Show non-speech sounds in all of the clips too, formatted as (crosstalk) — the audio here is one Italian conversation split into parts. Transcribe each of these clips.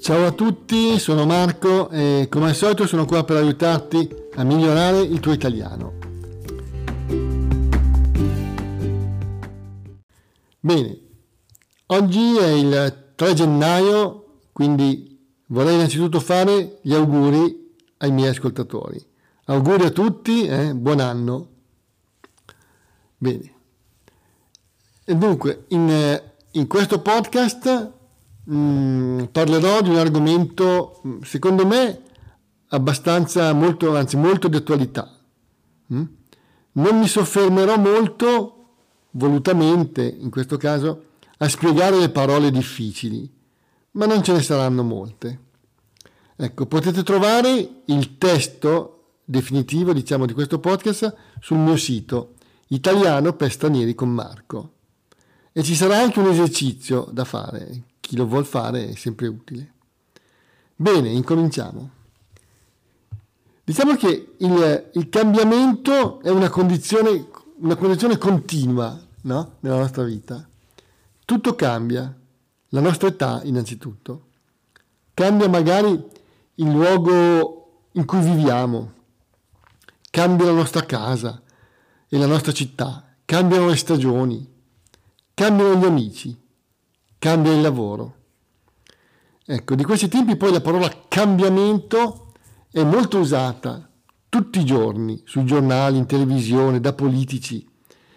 Ciao a tutti, sono Marco e come al solito sono qua per aiutarti a migliorare il tuo italiano. Bene, oggi è il 3 gennaio, quindi vorrei innanzitutto fare gli auguri ai miei ascoltatori. Auguri a tutti, eh? buon anno. Bene. E dunque, in, in questo podcast Mm, parlerò di un argomento, mm, secondo me, abbastanza, molto, anzi molto di attualità. Mm? Non mi soffermerò molto, volutamente in questo caso, a spiegare le parole difficili, ma non ce ne saranno molte. Ecco, potete trovare il testo definitivo, diciamo, di questo podcast sul mio sito Italiano per stranieri con Marco. E ci sarà anche un esercizio da fare chi lo vuol fare è sempre utile. Bene, incominciamo. Diciamo che il, il cambiamento è una condizione, una condizione continua no? nella nostra vita. Tutto cambia, la nostra età innanzitutto. Cambia magari il luogo in cui viviamo, cambia la nostra casa e la nostra città, cambiano le stagioni, cambiano gli amici, cambia il lavoro. Ecco, di questi tempi poi la parola cambiamento è molto usata tutti i giorni sui giornali, in televisione, da politici.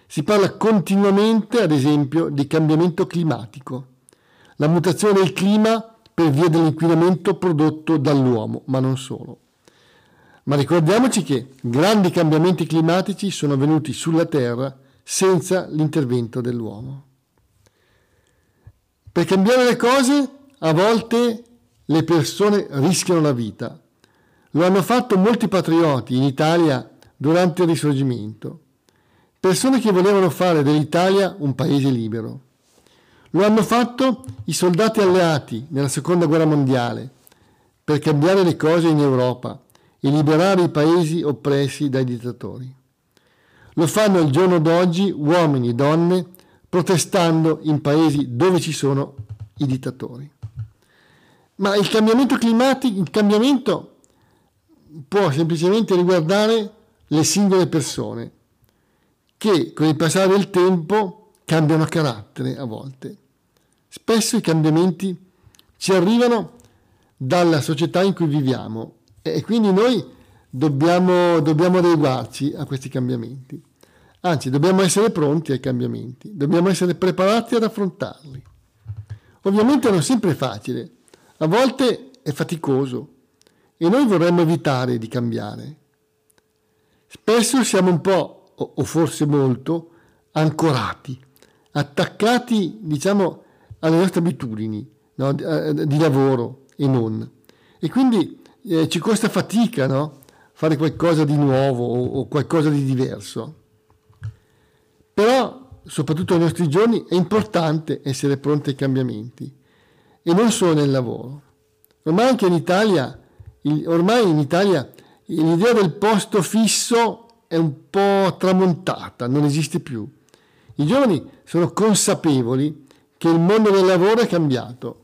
Si parla continuamente, ad esempio, di cambiamento climatico, la mutazione del clima per via dell'inquinamento prodotto dall'uomo, ma non solo. Ma ricordiamoci che grandi cambiamenti climatici sono venuti sulla Terra senza l'intervento dell'uomo. Per cambiare le cose a volte le persone rischiano la vita. Lo hanno fatto molti patrioti in Italia durante il Risorgimento. Persone che volevano fare dell'Italia un paese libero. Lo hanno fatto i soldati alleati nella Seconda Guerra Mondiale per cambiare le cose in Europa e liberare i paesi oppressi dai dittatori. Lo fanno il giorno d'oggi uomini e donne protestando in paesi dove ci sono i dittatori. Ma il cambiamento climatico, il cambiamento può semplicemente riguardare le singole persone che con il passare del tempo cambiano carattere a volte. Spesso i cambiamenti ci arrivano dalla società in cui viviamo e quindi noi dobbiamo, dobbiamo adeguarci a questi cambiamenti. Anzi, dobbiamo essere pronti ai cambiamenti, dobbiamo essere preparati ad affrontarli. Ovviamente non sempre è facile, a volte è faticoso e noi vorremmo evitare di cambiare. Spesso siamo un po', o forse molto, ancorati, attaccati, diciamo, alle nostre abitudini no? di, eh, di, lavoro e non. E quindi eh, ci costa fatica no? fare qualcosa di nuovo o, o qualcosa di diverso. Però, soprattutto nei nostri giorni, è importante essere pronti ai cambiamenti e non solo nel lavoro. Ormai anche in Italia, ormai in Italia l'idea del posto fisso è un po' tramontata, non esiste più. I giovani sono consapevoli che il mondo del lavoro è cambiato.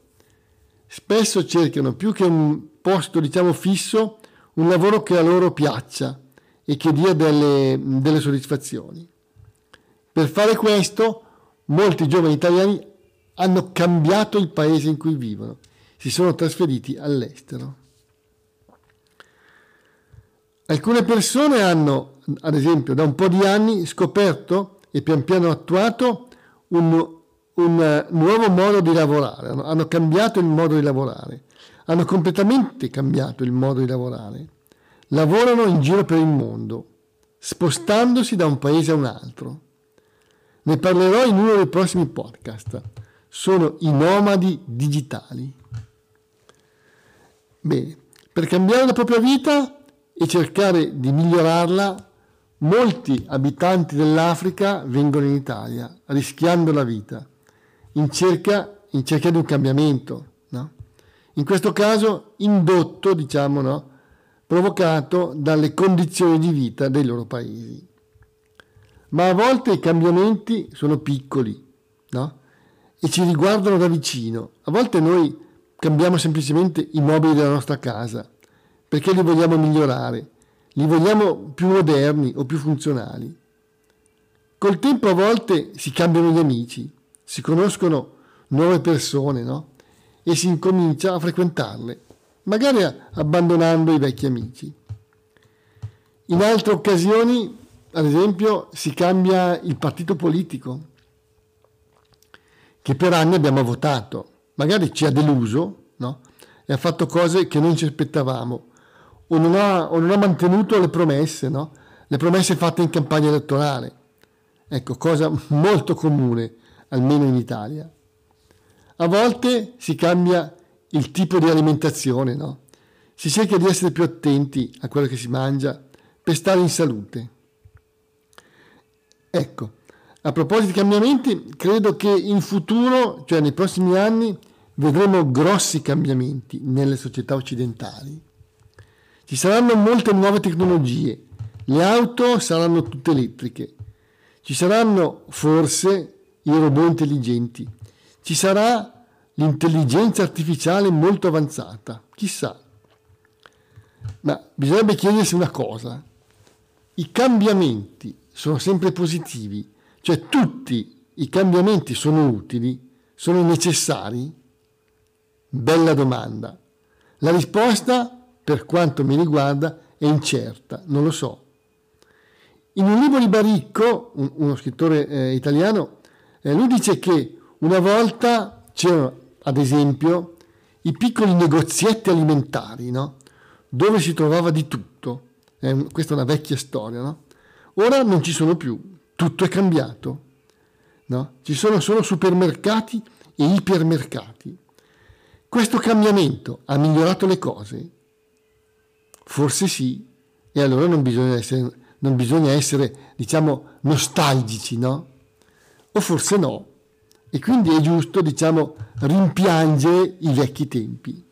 Spesso cercano più che un posto, diciamo, fisso, un lavoro che a loro piaccia e che dia delle, delle soddisfazioni. Per fare questo, molti giovani italiani hanno cambiato il paese in cui vivono, si sono trasferiti all'estero. Alcune persone hanno, ad esempio, da un po' di anni scoperto e pian piano attuato un, un nuovo modo di lavorare, hanno cambiato il modo di lavorare, hanno completamente cambiato il modo di lavorare. Lavorano in giro per il mondo, spostandosi da un paese a un altro. Ne parlerò in uno dei prossimi podcast. Sono i nomadi digitali. Bene, per cambiare la propria vita e cercare di migliorarla, molti abitanti dell'Africa vengono in Italia rischiando la vita in cerca, in cerca di un cambiamento. No? In questo caso indotto, diciamo, no? provocato dalle condizioni di vita dei loro paesi ma a volte i cambiamenti sono piccoli, no? E ci riguardano da vicino. A volte noi cambiamo semplicemente i mobili della nostra casa perché li vogliamo migliorare, li vogliamo più moderni o più funzionali. Col tempo a volte si cambiano gli amici, si conoscono nuove persone, no? E si incomincia a frequentarle, magari abbandonando i vecchi amici. In altre occasioni, ad esempio, si cambia il partito politico che per anni abbiamo votato, magari ci ha deluso no? e ha fatto cose che non ci aspettavamo o non ha, o non ha mantenuto le promesse, no? le promesse fatte in campagna elettorale. Ecco, cosa molto comune, almeno in Italia. A volte si cambia il tipo di alimentazione, no? Si cerca di essere più attenti a quello che si mangia per stare in salute. Ecco, a proposito di cambiamenti, credo che in futuro, cioè nei prossimi anni, vedremo grossi cambiamenti nelle società occidentali. Ci saranno molte nuove tecnologie, le auto saranno tutte elettriche, ci saranno forse i robot intelligenti, ci sarà l'intelligenza artificiale molto avanzata, chissà. Ma bisognerebbe chiedersi una cosa, i cambiamenti sono sempre positivi, cioè tutti i cambiamenti sono utili, sono necessari? Bella domanda. La risposta per quanto mi riguarda, è incerta, non lo so. In un libro di Baricco, un, uno scrittore eh, italiano, eh, lui dice che una volta c'erano, ad esempio, i piccoli negozietti alimentari, no? dove si trovava di tutto. Eh, questa è una vecchia storia. No? Ora non ci sono più, tutto è cambiato. No? Ci sono solo supermercati e ipermercati. Questo cambiamento ha migliorato le cose? Forse sì, e allora non bisogna essere, non bisogna essere diciamo, nostalgici, no? O forse no. E quindi è giusto, diciamo, rimpiangere i vecchi tempi.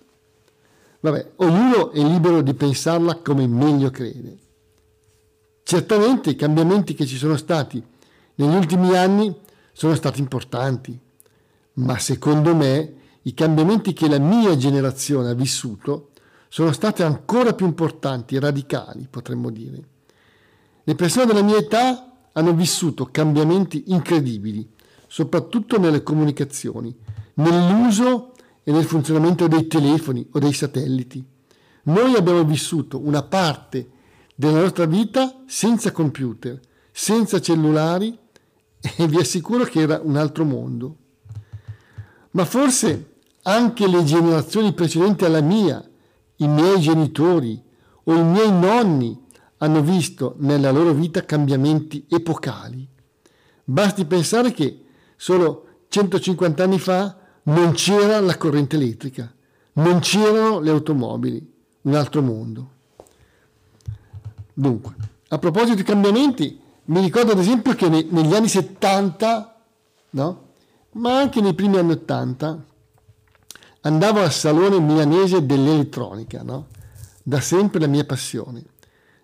Vabbè, ognuno è libero di pensarla come meglio crede. Certamente i cambiamenti che ci sono stati negli ultimi anni sono stati importanti, ma secondo me i cambiamenti che la mia generazione ha vissuto sono state ancora più importanti radicali, potremmo dire. Le persone della mia età hanno vissuto cambiamenti incredibili, soprattutto nelle comunicazioni, nell'uso e nel funzionamento dei telefoni o dei satelliti. Noi abbiamo vissuto una parte della nostra vita senza computer, senza cellulari (laughs) e vi assicuro che era un altro mondo. Ma forse anche le generazioni precedenti alla mia i miei genitori o i miei nonni hanno visto nella loro vita cambiamenti epocali. Basti pensare che solo 150 anni fa non c'era la corrente elettrica, non c'erano le automobili, un altro mondo. Dunque, a proposito di cambiamenti, mi ricordo ad esempio che negli anni 70, no? ma anche nei primi anni 80, andavo al salone milanese dell'elettronica, no? da sempre la mia passione.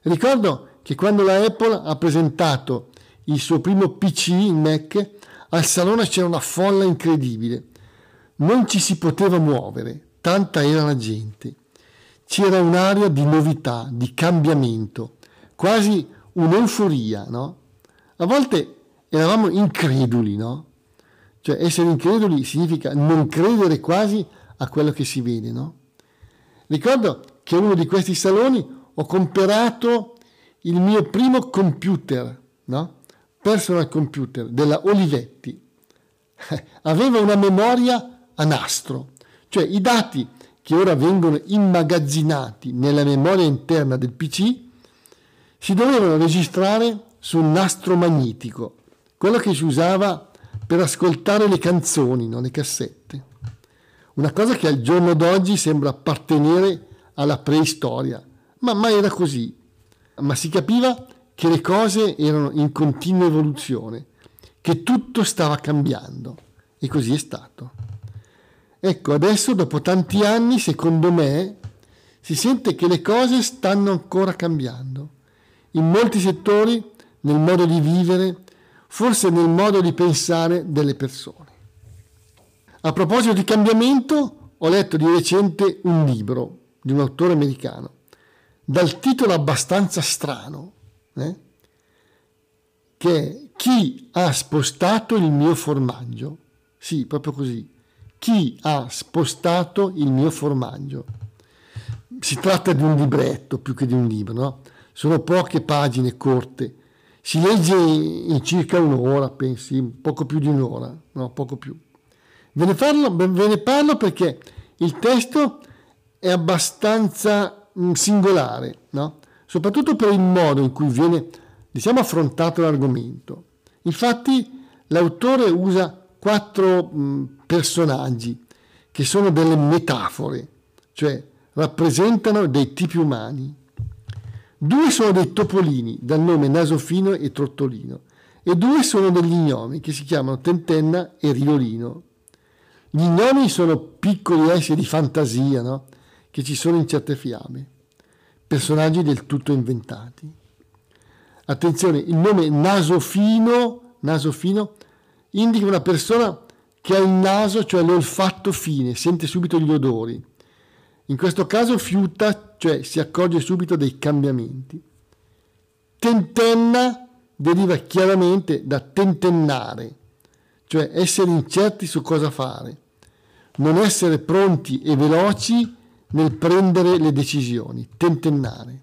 Ricordo che quando la Apple ha presentato il suo primo PC, il Mac, al salone c'era una folla incredibile. Non ci si poteva muovere, tanta era la gente. C'era un'aria di novità, di cambiamento, quasi un'euforia, no? A volte eravamo increduli, no? Cioè essere increduli significa non credere quasi a quello che si vede, no? Ricordo che in uno di questi saloni ho comprato il mio primo computer, no? Personal computer della Olivetti. (laughs) Aveva una memoria a nastro, cioè i dati che ora vengono immagazzinati nella memoria interna del PC si dovevano registrare su un nastro magnetico, quello che si usava per ascoltare le canzoni, no? le cassette. Una cosa che al giorno d'oggi sembra appartenere alla preistoria, ma mai era così. Ma si capiva che le cose erano in continua evoluzione, che tutto stava cambiando e così è stato. Ecco, adesso dopo tanti anni, secondo me, si sente che le cose stanno ancora cambiando. In molti settori, nel modo di vivere, forse nel modo di pensare delle persone. A proposito di cambiamento, ho letto di recente un libro di un autore americano, dal titolo abbastanza strano, eh? che è Chi ha spostato il mio formaggio? Sì, proprio così. Chi ha spostato il mio formaggio? Si tratta di un libretto più che di un libro, no? Sono poche pagine corte. Si legge in circa un'ora, pensi, poco più di un'ora, no, poco più. Ve ne, parlo, ve ne parlo perché il testo è abbastanza mm, singolare, no? soprattutto per il modo in cui viene diciamo, affrontato l'argomento. Infatti l'autore usa quattro mm, personaggi che sono delle metafore, cioè rappresentano dei tipi umani. Due sono dei topolini dal nome Nasofino e Trottolino e due sono degli gnomi che si chiamano Tentenna e Riolino. Gli gnomi sono piccoli esseri di fantasia, no? Che ci sono in certe fiabe, personaggi del tutto inventati. Attenzione, il nome nasofino, nasofino indica una persona che ha il naso, cioè l'olfatto fine, sente subito gli odori. In questo caso fiuta, cioè si accorge subito dei cambiamenti. Tentenna deriva chiaramente da tentennare, cioè essere incerti su cosa fare non essere pronti e veloci nel prendere le decisioni, tentennare.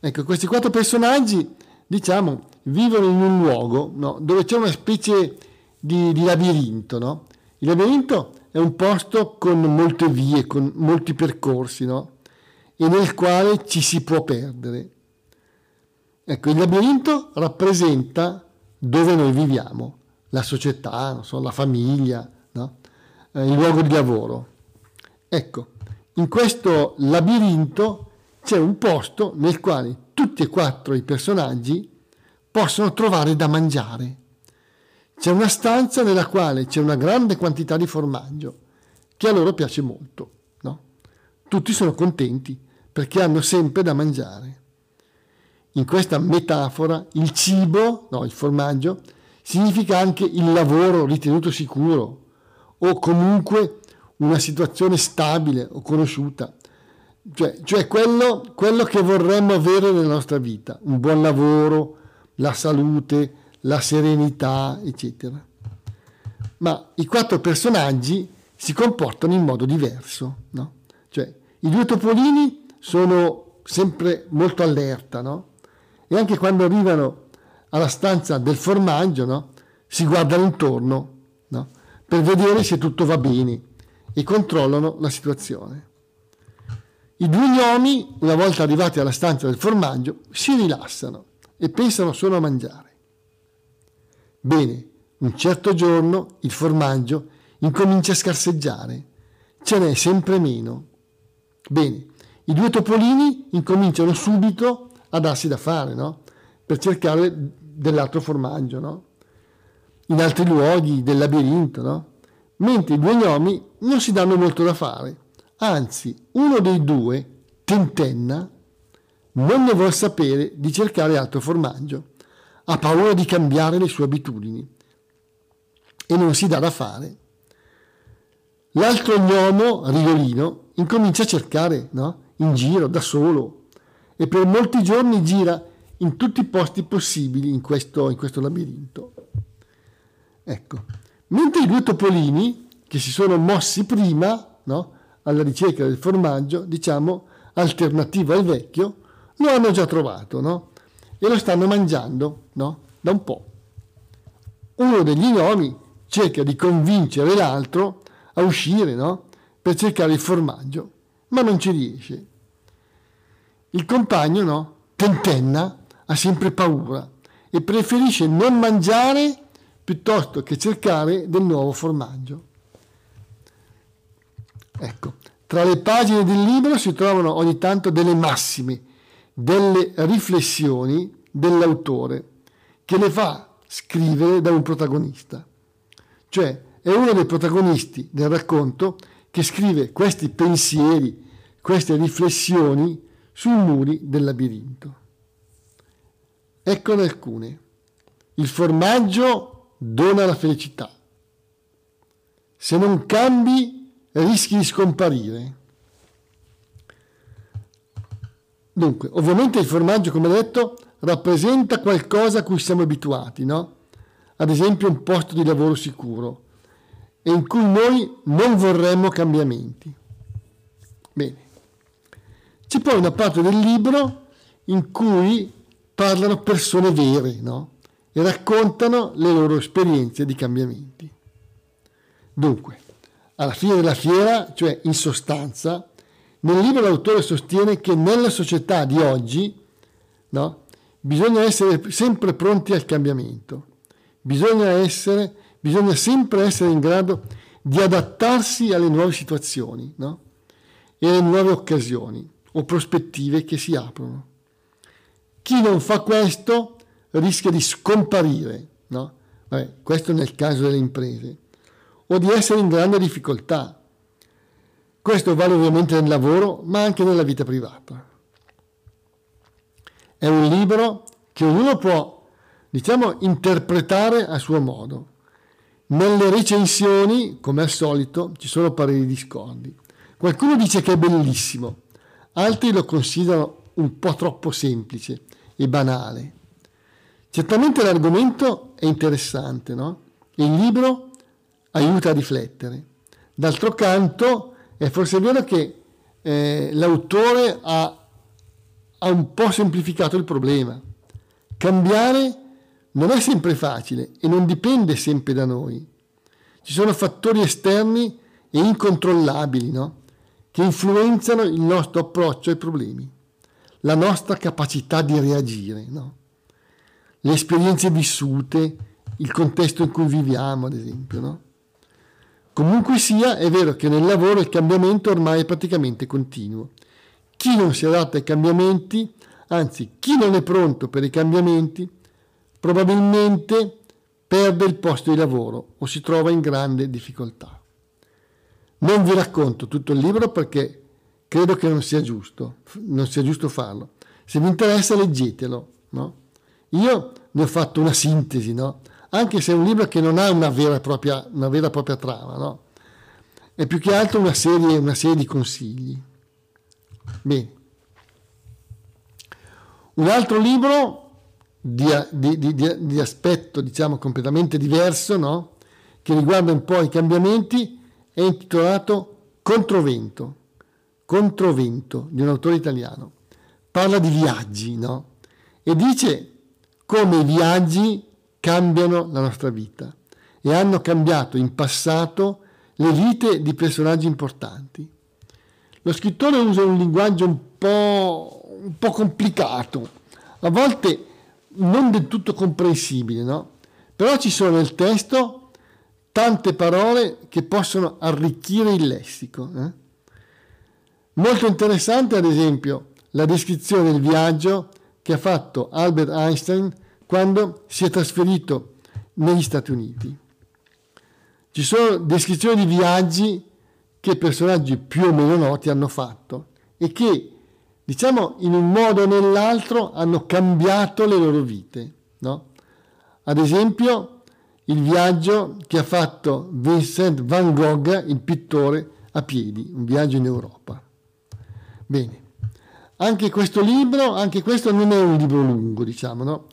Ecco, questi quattro personaggi, diciamo, vivono in un luogo no, dove c'è una specie di, di labirinto. No? Il labirinto è un posto con molte vie, con molti percorsi, no? E nel quale ci si può perdere. Ecco, il labirinto rappresenta dove noi viviamo, la società, so, la famiglia, no? eh, il luogo di lavoro. Ecco, in questo labirinto c'è un posto nel quale tutti e quattro i personaggi possono trovare da mangiare. C'è una stanza nella quale c'è una grande quantità di formaggio che a loro piace molto. Tutti sono contenti perché hanno sempre da mangiare. In questa metafora il cibo, no, il formaggio, significa anche il lavoro ritenuto sicuro, o comunque una situazione stabile o conosciuta. Cioè, cioè quello, quello che vorremmo avere nella nostra vita, un buon lavoro, la salute, la serenità, eccetera. Ma i quattro personaggi si comportano in modo diverso. No? I due topolini sono sempre molto allerta, no? e anche quando arrivano alla stanza del formaggio no? si guardano intorno. No? per vedere se tutto va bene e controllano la situazione. I due gnomi, una volta arrivati alla stanza del formaggio, si rilassano e pensano solo a mangiare. Bene, un certo giorno il formaggio incomincia a scarseggiare, ce n'è sempre meno. Bene, i due topolini incominciano subito a darsi da fare, no? Per cercare dell'altro formaggio, no? in altri luoghi del labirinto, no? Mentre i due gnomi non si danno molto da fare. Anzi, uno dei due, Tentenna, non ne vuol sapere di cercare altro formaggio. Ha paura di cambiare le sue abitudini e non si dà da fare. L'altro gnomo, Rigolino, incomincia a cercare no? in giro da solo e per molti giorni gira in tutti i posti possibili in questo, in questo labirinto. Ecco, mentre i due topolini, che si sono mossi prima, no, alla ricerca del formaggio, diciamo, alternativo al vecchio, lo hanno già trovato, no? E lo stanno mangiando, no? Da un po'. Uno degli gnomi cerca di convincere l'altro a uscire, no? Per cercare il formaggio, ma non ci riesce. Il compagno, no? Tentenna, ha sempre paura e preferisce non mangiare piuttosto che cercare del nuovo formaggio. Ecco, tra le pagine del libro si trovano ogni tanto delle massime, delle riflessioni dell'autore che le fa scrivere da un protagonista. Cioè è uno dei protagonisti del racconto che scrive questi pensieri, queste riflessioni sui muri del labirinto. Eccone alcune. Il formaggio dona la felicità. Se non cambi, rischi di scomparire. Dunque, ovviamente il formaggio, come detto, rappresenta qualcosa a cui siamo abituati, no? Ad esempio un posto di lavoro sicuro e in cui noi non vorremmo cambiamenti. Bene. C'è poi una parte del libro in cui parlano persone vere, no? E raccontano le loro esperienze di cambiamenti. Dunque, alla fine della fiera, cioè in sostanza, nel libro l'autore sostiene che nella società di oggi no, bisogna essere sempre pronti al cambiamento, bisogna, essere, bisogna sempre essere in grado di adattarsi alle nuove situazioni no, e alle nuove occasioni o prospettive che si aprono. Chi non fa questo rischia di scomparire, no? Vabbè, questo nel caso delle imprese, o di essere in grande difficoltà. Questo vale ovviamente nel lavoro, ma anche nella vita privata. È un libro che ognuno può, diciamo, interpretare a suo modo. Nelle recensioni, come al solito, ci sono pareri discordi. Qualcuno dice che è bellissimo, altri lo considerano un po' troppo semplice e banale. Certamente l'argomento è interessante, no? E il libro aiuta a riflettere. D'altro canto è forse vero che eh, l'autore ha, ha un po' semplificato il problema. Cambiare non è sempre facile e non dipende sempre da noi. Ci sono fattori esterni e incontrollabili, no? che influenzano il nostro approccio ai problemi, la nostra capacità di reagire, no? le esperienze vissute, il contesto in cui viviamo, ad esempio. No? Comunque sia, è vero che nel lavoro il cambiamento ormai è praticamente continuo. Chi non si adatta ai cambiamenti, anzi chi non è pronto per i cambiamenti, probabilmente perde il posto di lavoro o si trova in grande difficoltà. Non vi racconto tutto il libro perché credo che non sia giusto, non sia giusto farlo. Se vi interessa leggetelo, no? Io ne ho fatto una sintesi, no? Anche se è un libro che non ha una vera e propria, vera e propria trama, no? È più che altro una serie, una serie di consigli. Bene. Un altro libro di, di, di, di aspetto, diciamo, completamente diverso, no? Che riguarda un po' i cambiamenti, è intitolato Controvento, Controvento di un autore italiano. Parla di viaggi, no? E dice come i viaggi cambiano la nostra vita e hanno cambiato in passato le vite di personaggi importanti. Lo scrittore usa un linguaggio un po', un po complicato, a volte non del tutto comprensibile, no? Però ci sono nel testo tante parole che possono arricchire il lessico. Eh? Molto interessante, ad esempio, la descrizione del viaggio che ha fatto Albert Einstein quando si è trasferito negli Stati Uniti. Ci sono descrizioni di viaggi che personaggi più o meno noti hanno fatto e che, diciamo, in un modo o nell'altro hanno cambiato le loro vite. No? Ad esempio, il viaggio che ha fatto Vincent van Gogh, il pittore, a piedi, un viaggio in Europa. Bene, anche questo libro, anche questo non è un libro lungo, diciamo, no?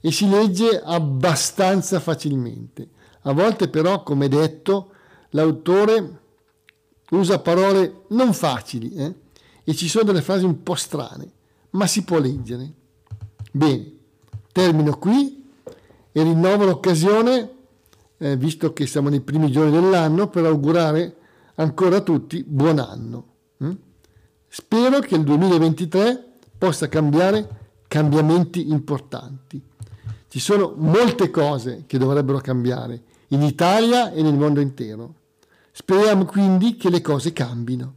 E si legge abbastanza facilmente. A volte però, come detto, l'autore usa parole non facili eh? E ci sono delle frasi un po' strane, ma si può leggere. Bene, termino qui e rinnovo l'occasione eh, visto che siamo nei primi giorni dell'anno, per augurare ancora a tutti buon anno. Mm? Spero che il 2023 possa cambiare cambiamenti importanti. Ci sono molte cose che dovrebbero cambiare in Italia e nel mondo intero. Speriamo quindi che le cose cambino.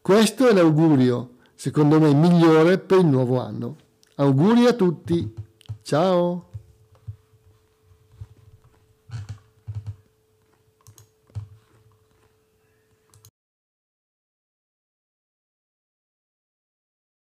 Questo è l'augurio, secondo me, migliore per il nuovo anno. Auguri a tutti. Ciao!